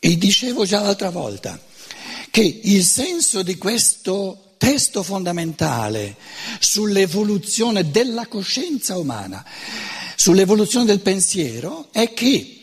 E dicevo già l'altra volta che il senso di questo testo fondamentale sull'evoluzione della coscienza umana, sull'evoluzione del pensiero, è che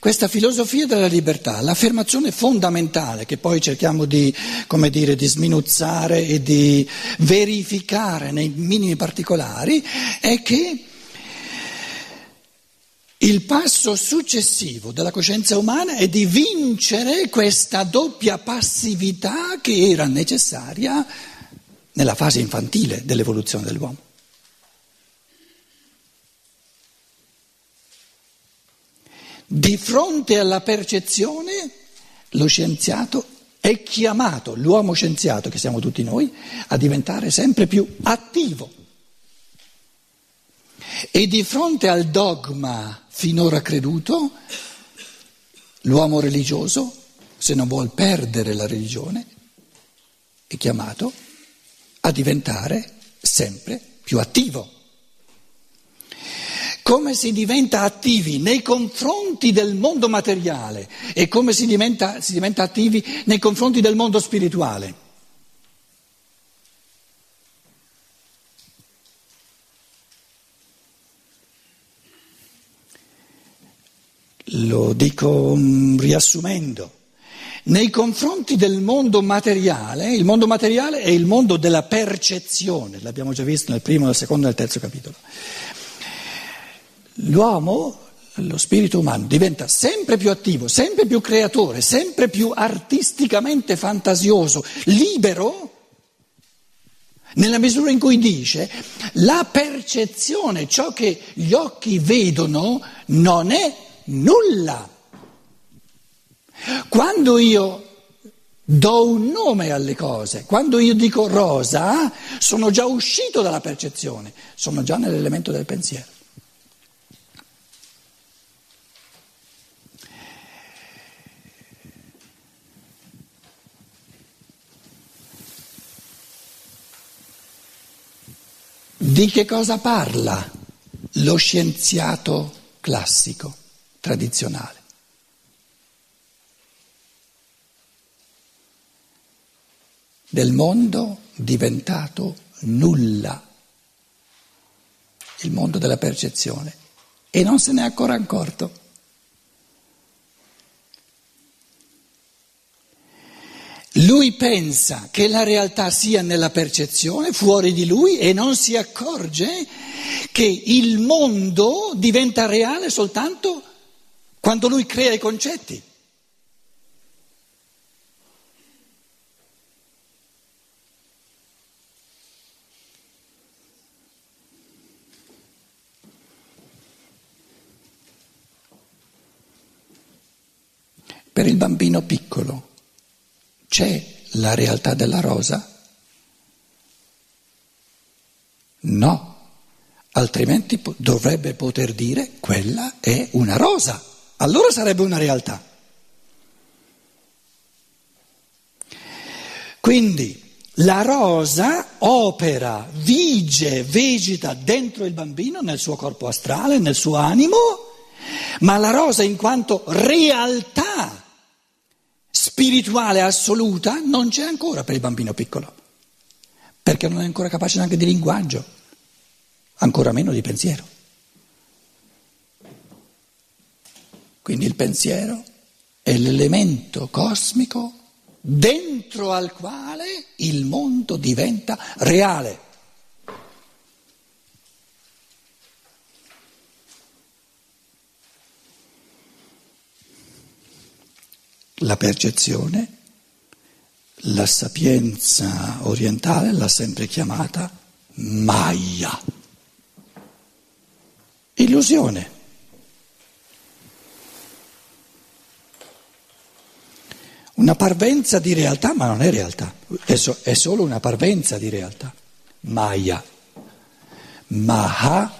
questa filosofia della libertà, l'affermazione fondamentale che poi cerchiamo di, come dire, di sminuzzare e di verificare nei minimi particolari, è che il passo successivo della coscienza umana è di vincere questa doppia passività che era necessaria nella fase infantile dell'evoluzione dell'uomo. Di fronte alla percezione, lo scienziato è chiamato, l'uomo scienziato che siamo tutti noi, a diventare sempre più attivo. E di fronte al dogma finora creduto, l'uomo religioso, se non vuol perdere la religione, è chiamato a diventare sempre più attivo come si diventa attivi nei confronti del mondo materiale e come si diventa, si diventa attivi nei confronti del mondo spirituale. Lo dico mm, riassumendo. Nei confronti del mondo materiale, il mondo materiale è il mondo della percezione, l'abbiamo già visto nel primo, nel secondo e nel terzo capitolo l'uomo, lo spirito umano, diventa sempre più attivo, sempre più creatore, sempre più artisticamente fantasioso, libero, nella misura in cui dice la percezione, ciò che gli occhi vedono, non è nulla. Quando io do un nome alle cose, quando io dico rosa, sono già uscito dalla percezione, sono già nell'elemento del pensiero. Di che cosa parla lo scienziato classico, tradizionale? Del mondo diventato nulla, il mondo della percezione, e non se n'è ancora accorto. Lui pensa che la realtà sia nella percezione, fuori di lui, e non si accorge che il mondo diventa reale soltanto quando lui crea i concetti. Per il bambino piccolo c'è la realtà della rosa? No, altrimenti dovrebbe poter dire quella è una rosa, allora sarebbe una realtà. Quindi la rosa opera, vige, vegeta dentro il bambino, nel suo corpo astrale, nel suo animo, ma la rosa in quanto realtà spirituale assoluta non c'è ancora per il bambino piccolo, perché non è ancora capace neanche di linguaggio, ancora meno di pensiero. Quindi il pensiero è l'elemento cosmico dentro al quale il mondo diventa reale. la percezione, la sapienza orientale l'ha sempre chiamata Maya, illusione. Una parvenza di realtà, ma non è realtà, è, so, è solo una parvenza di realtà. Maya. Maha,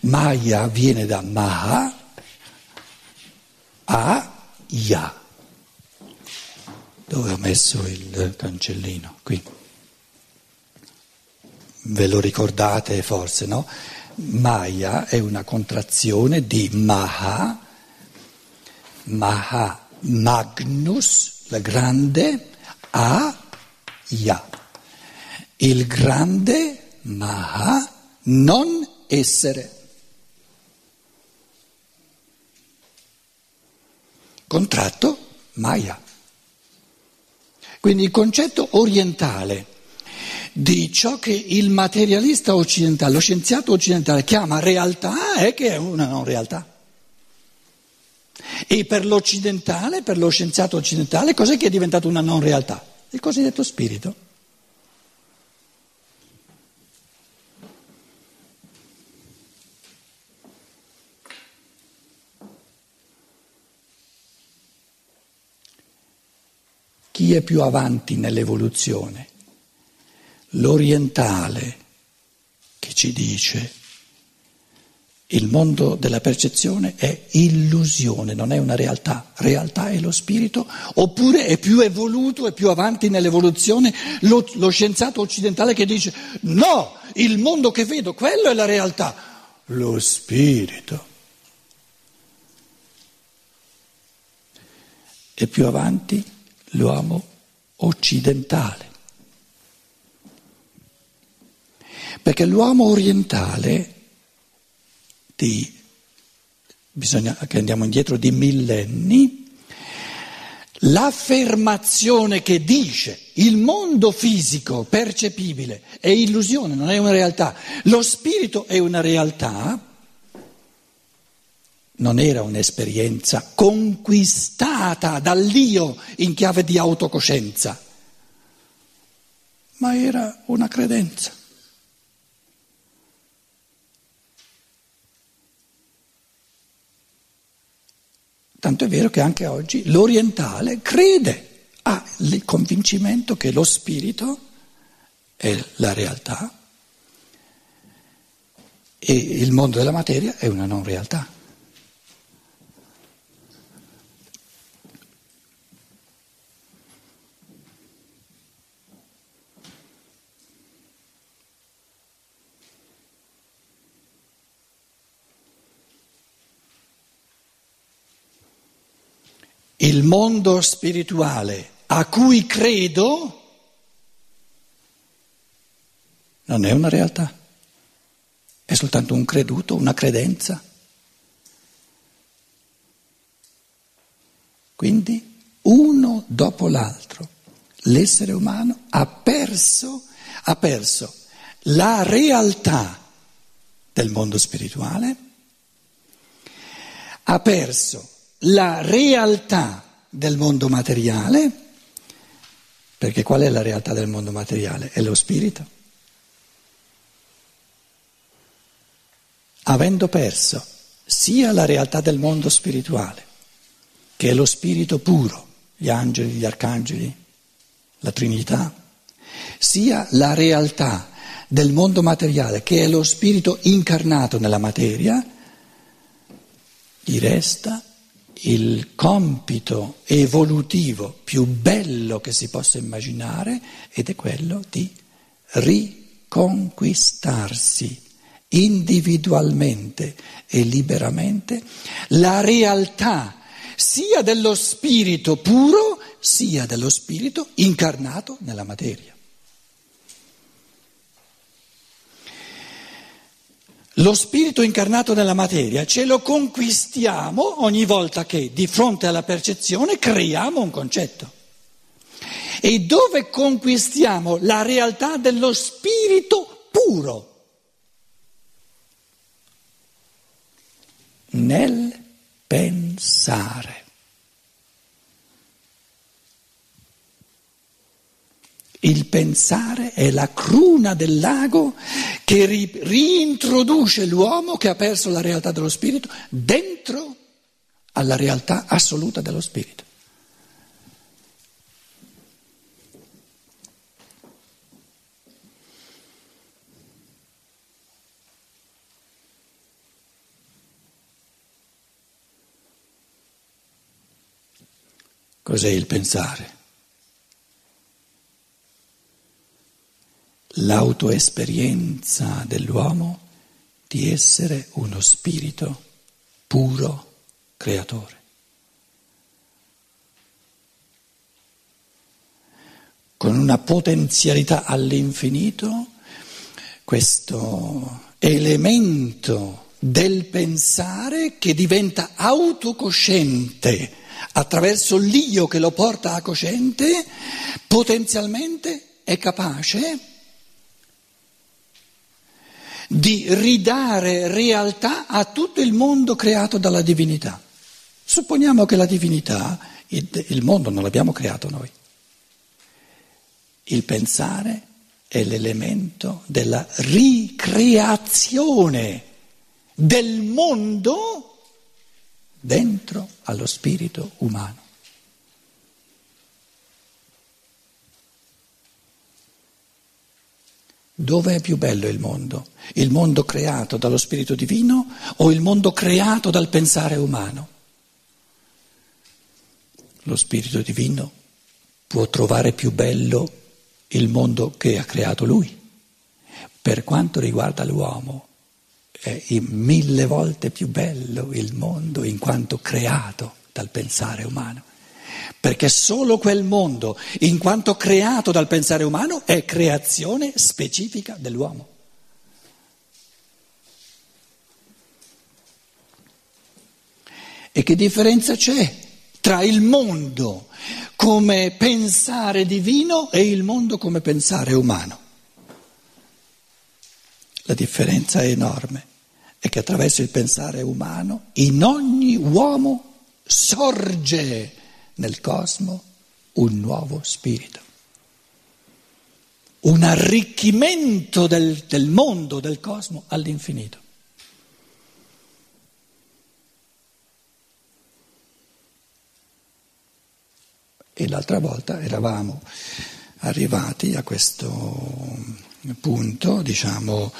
Maya viene da Maha a Ya. Dove ho messo il cancellino? Qui. Ve lo ricordate forse, no? Maya è una contrazione di Maha. Maha Magnus, la grande, Aya. Il grande Maha, non essere. Contratto Maya. Quindi il concetto orientale di ciò che il materialista occidentale, lo scienziato occidentale chiama realtà è che è una non realtà. E per l'occidentale, per lo scienziato occidentale, cos'è che è diventato una non realtà? Il cosiddetto spirito. Chi è più avanti nell'evoluzione? L'orientale che ci dice il mondo della percezione è illusione, non è una realtà, realtà è lo spirito, oppure è più evoluto, è più avanti nell'evoluzione lo, lo scienziato occidentale che dice no, il mondo che vedo, quello è la realtà, lo spirito. E più avanti l'uomo occidentale. Perché l'uomo orientale, di, bisogna che andiamo indietro di millenni, l'affermazione che dice il mondo fisico percepibile è illusione, non è una realtà, lo spirito è una realtà, non era un'esperienza conquistata dall'io in chiave di autocoscienza, ma era una credenza. Tanto è vero che anche oggi l'orientale crede, ha il convincimento che lo spirito è la realtà e il mondo della materia è una non realtà. Il mondo spirituale a cui credo non è una realtà, è soltanto un creduto, una credenza. Quindi uno dopo l'altro l'essere umano ha perso, ha perso la realtà del mondo spirituale, ha perso la realtà del mondo materiale, perché qual è la realtà del mondo materiale? È lo spirito. Avendo perso sia la realtà del mondo spirituale, che è lo spirito puro, gli angeli, gli arcangeli, la Trinità, sia la realtà del mondo materiale, che è lo spirito incarnato nella materia, gli resta il compito evolutivo più bello che si possa immaginare ed è quello di riconquistarsi individualmente e liberamente la realtà sia dello spirito puro sia dello spirito incarnato nella materia. Lo spirito incarnato nella materia ce lo conquistiamo ogni volta che di fronte alla percezione creiamo un concetto. E dove conquistiamo la realtà dello spirito puro? Nel pensare. Il pensare è la cruna del lago che ri- reintroduce l'uomo che ha perso la realtà dello spirito dentro alla realtà assoluta dello spirito. Cos'è il pensare? l'autoesperienza dell'uomo di essere uno spirito puro creatore. Con una potenzialità all'infinito, questo elemento del pensare che diventa autocosciente attraverso l'io che lo porta a cosciente, potenzialmente è capace di ridare realtà a tutto il mondo creato dalla divinità. Supponiamo che la divinità, il mondo non l'abbiamo creato noi. Il pensare è l'elemento della ricreazione del mondo dentro allo spirito umano. Dove è più bello il mondo? Il mondo creato dallo Spirito Divino o il mondo creato dal pensare umano? Lo Spirito Divino può trovare più bello il mondo che ha creato Lui. Per quanto riguarda l'uomo, è mille volte più bello il mondo in quanto creato dal pensare umano perché solo quel mondo, in quanto creato dal pensare umano, è creazione specifica dell'uomo. E che differenza c'è tra il mondo come pensare divino e il mondo come pensare umano? La differenza è enorme, è che attraverso il pensare umano in ogni uomo sorge nel cosmo un nuovo spirito, un arricchimento del, del mondo, del cosmo all'infinito. E l'altra volta eravamo arrivati a questo punto, diciamo,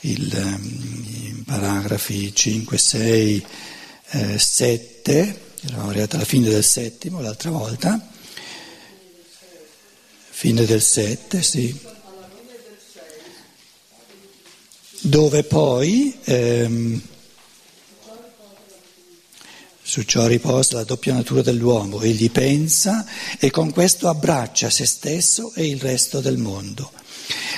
il, i paragrafi 5, 6, eh, 7 eravamo arrivati alla fine del settimo l'altra volta, fine del sette, sì, dove poi ehm, su ciò riposa la doppia natura dell'uomo, egli pensa e con questo abbraccia se stesso e il resto del mondo.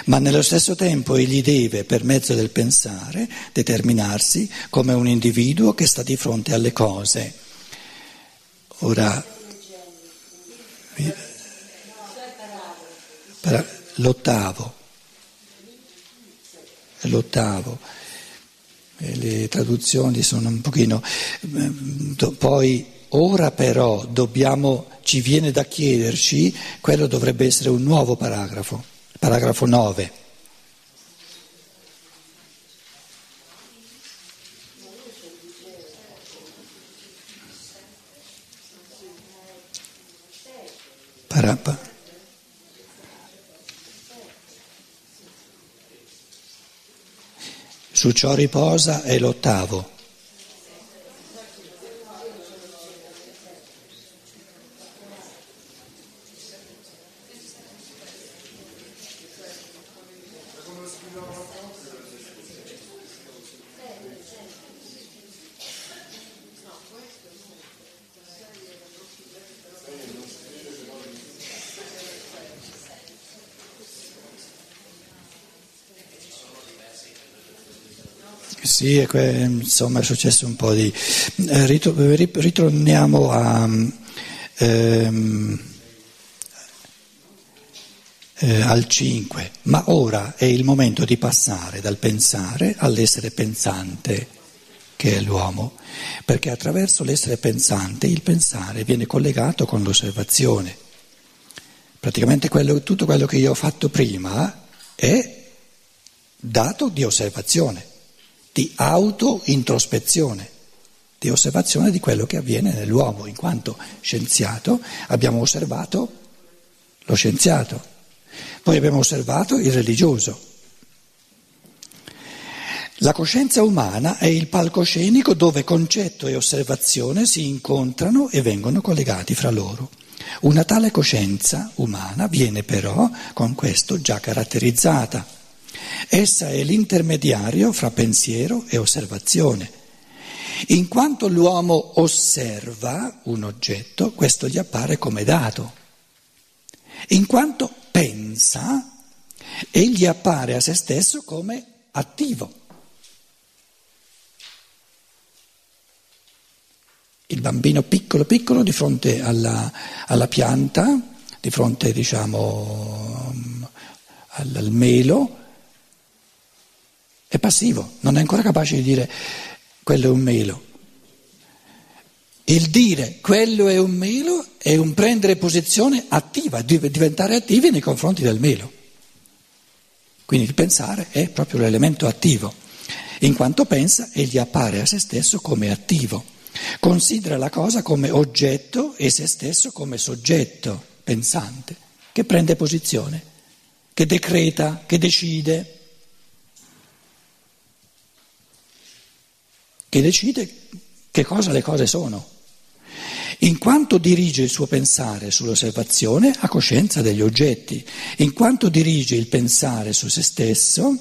Ma nello stesso tempo egli deve, per mezzo del pensare, determinarsi come un individuo che sta di fronte alle cose Ora, l'ottavo, l'ottavo, le traduzioni sono un pochino, poi ora però dobbiamo, ci viene da chiederci, quello dovrebbe essere un nuovo paragrafo, paragrafo 9. Su ciò riposa è l'ottavo. Sì, insomma è successo un po' di... Eh, ritorniamo a... Ehm, eh, al 5, ma ora è il momento di passare dal pensare all'essere pensante che è l'uomo, perché attraverso l'essere pensante il pensare viene collegato con l'osservazione. Praticamente quello, tutto quello che io ho fatto prima è dato di osservazione di auto-introspezione, di osservazione di quello che avviene nell'uomo. In quanto scienziato abbiamo osservato lo scienziato, poi abbiamo osservato il religioso. La coscienza umana è il palcoscenico dove concetto e osservazione si incontrano e vengono collegati fra loro. Una tale coscienza umana viene però con questo già caratterizzata. Essa è l'intermediario fra pensiero e osservazione. In quanto l'uomo osserva un oggetto, questo gli appare come dato. In quanto pensa, egli appare a se stesso come attivo. Il bambino piccolo piccolo di fronte alla, alla pianta, di fronte diciamo al, al melo, è passivo, non è ancora capace di dire quello è un melo. Il dire quello è un melo è un prendere posizione attiva, diventare attivi nei confronti del melo. Quindi il pensare è proprio l'elemento attivo. In quanto pensa, egli appare a se stesso come attivo. Considera la cosa come oggetto e se stesso come soggetto pensante, che prende posizione, che decreta, che decide, che decide che cosa le cose sono. In quanto dirige il suo pensare sull'osservazione, ha coscienza degli oggetti. In quanto dirige il pensare su se stesso,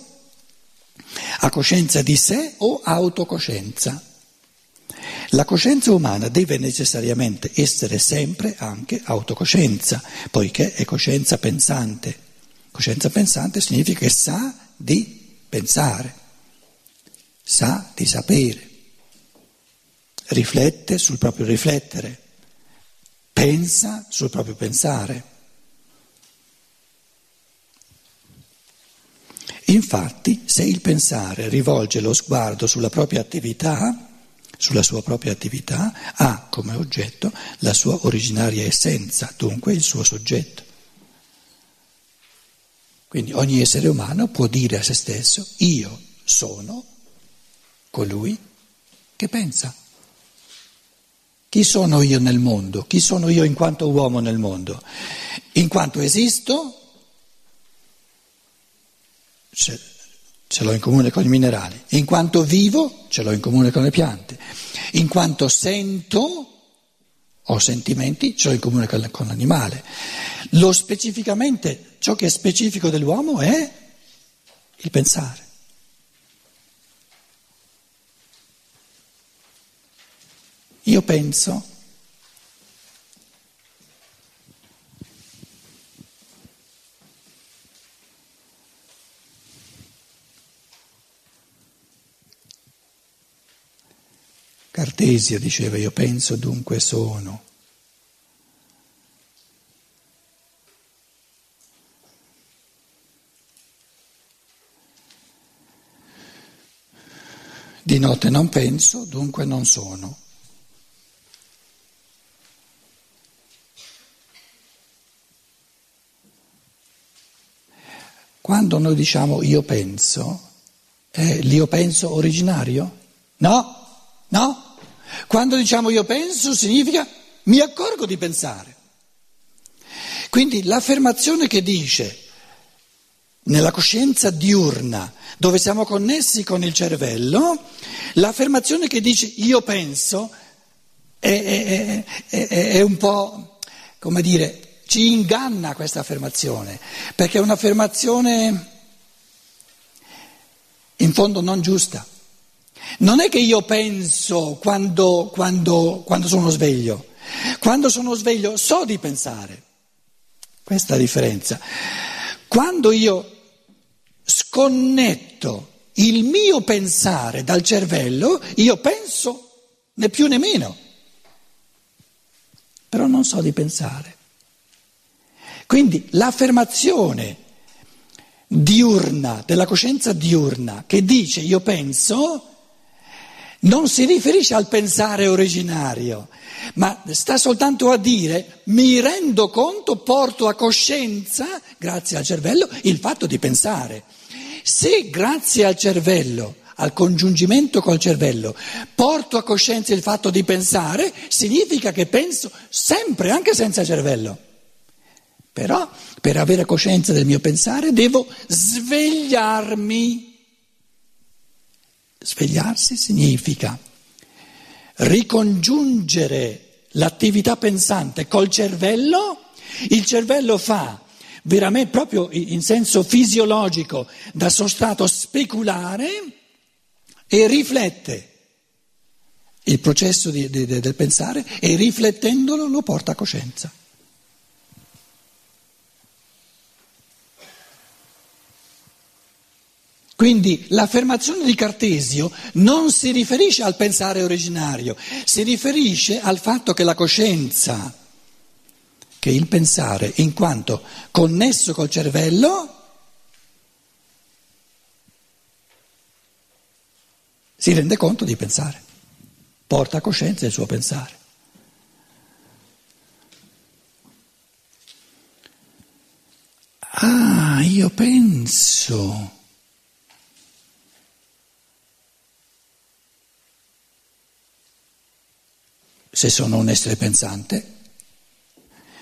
ha coscienza di sé o autocoscienza. La coscienza umana deve necessariamente essere sempre anche autocoscienza, poiché è coscienza pensante. Coscienza pensante significa che sa di pensare, sa di sapere, riflette sul proprio riflettere, pensa sul proprio pensare. Infatti, se il pensare rivolge lo sguardo sulla propria attività, sulla sua propria attività, ha come oggetto la sua originaria essenza, dunque il suo soggetto. Quindi ogni essere umano può dire a se stesso, io sono colui che pensa. Chi sono io nel mondo? Chi sono io in quanto uomo nel mondo? In quanto esisto, ce, l'ho in comune con i minerali. In quanto vivo, ce l'ho in comune con le piante. In quanto sento, ho sentimenti, ce l'ho in comune con l'animale. Lo specificamente, ciò che è specifico dell'uomo è il pensare. Io penso Cartesia diceva io penso dunque sono. Di notte non penso, dunque non sono. Quando noi diciamo io penso, è l'io penso originario? No, no. Quando diciamo io penso significa mi accorgo di pensare. Quindi l'affermazione che dice nella coscienza diurna, dove siamo connessi con il cervello, l'affermazione che dice io penso è, è, è, è un po', come dire, ci inganna questa affermazione, perché è un'affermazione in fondo non giusta. Non è che io penso quando, quando, quando sono sveglio, quando sono sveglio so di pensare. Questa è la differenza. Quando io sconnetto il mio pensare dal cervello, io penso né più né meno, però non so di pensare. Quindi l'affermazione diurna, della coscienza diurna, che dice io penso, non si riferisce al pensare originario, ma sta soltanto a dire mi rendo conto, porto a coscienza, grazie al cervello, il fatto di pensare. Se grazie al cervello, al congiungimento col cervello, porto a coscienza il fatto di pensare, significa che penso sempre, anche senza cervello. Però per avere coscienza del mio pensare devo svegliarmi. Svegliarsi significa ricongiungere l'attività pensante col cervello, il cervello fa veramente proprio in senso fisiologico da sostrato speculare e riflette il processo di, di, del pensare e riflettendolo lo porta a coscienza. Quindi l'affermazione di Cartesio non si riferisce al pensare originario, si riferisce al fatto che la coscienza, che il pensare, in quanto connesso col cervello, si rende conto di pensare, porta a coscienza il suo pensare. Ah, io penso. Se sono un essere pensante,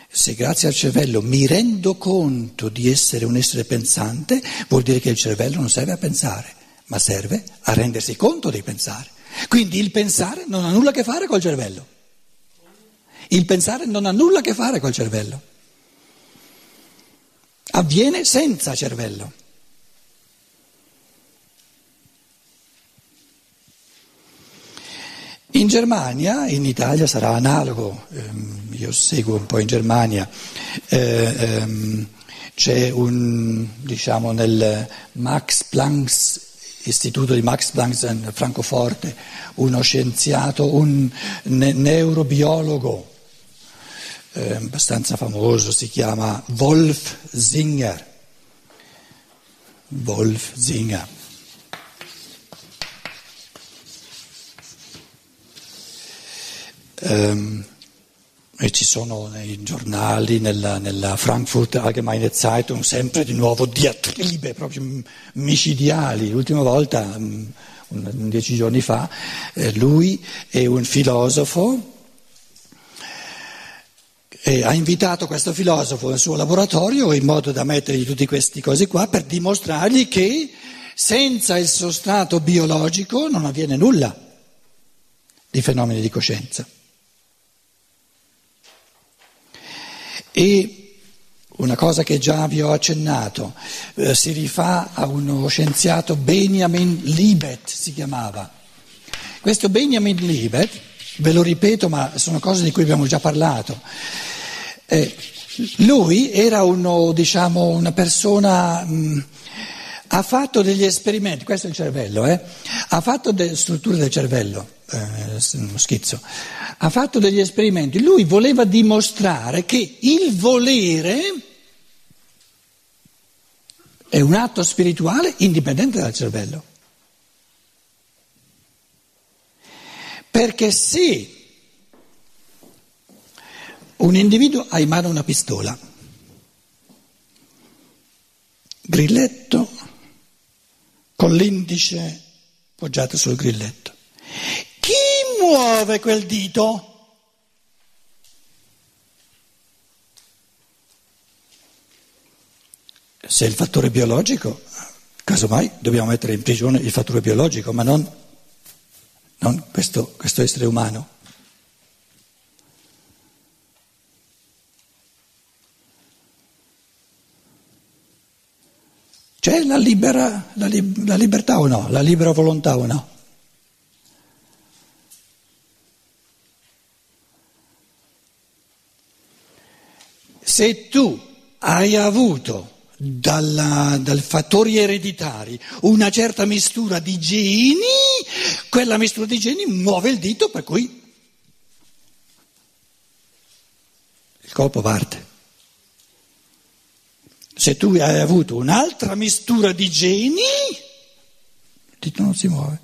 se grazie al cervello mi rendo conto di essere un essere pensante, vuol dire che il cervello non serve a pensare, ma serve a rendersi conto di pensare. Quindi il pensare non ha nulla a che fare col cervello. Il pensare non ha nulla a che fare col cervello avviene senza cervello. In Germania, in Italia sarà analogo, ehm, io seguo un po' in Germania, eh, ehm, c'è un, diciamo, nel Max Planck, istituto di Max Planck in Francoforte, uno scienziato, un ne- neurobiologo eh, abbastanza famoso, si chiama Wolf Singer. Wolf Singer. Um, e ci sono nei giornali, nella, nella, Frankfurt Allgemeine Zeitung, sempre di nuovo diatribe proprio micidiali. L'ultima volta, um, un, dieci giorni fa, eh, lui è un filosofo e ha invitato questo filosofo nel suo laboratorio in modo da mettergli tutte queste cose qua per dimostrargli che senza il sostrato biologico non avviene nulla di fenomeni di coscienza. E una cosa che già vi ho accennato, eh, si rifà a uno scienziato Benjamin Libet, si chiamava. Questo Benjamin Libet, ve lo ripeto, ma sono cose di cui abbiamo già parlato, eh, lui era uno, diciamo, una persona, mh, ha fatto degli esperimenti, questo è il cervello, eh, ha fatto delle strutture del cervello, eh, schizzo, ha fatto degli esperimenti, lui voleva dimostrare che il volere è un atto spirituale indipendente dal cervello. Perché se un individuo ha in mano una pistola, grilletto con l'indice poggiato sul grilletto. Chi muove quel dito? Se il fattore biologico, casomai dobbiamo mettere in prigione il fattore biologico, ma non, non questo, questo essere umano. C'è la, libera, la, li, la libertà o no? La libera volontà o no? Se tu hai avuto dalla, dal fattori ereditari una certa mistura di geni, quella mistura di geni muove il dito per cui il corpo parte. Se tu hai avuto un'altra mistura di geni, il dito non si muove.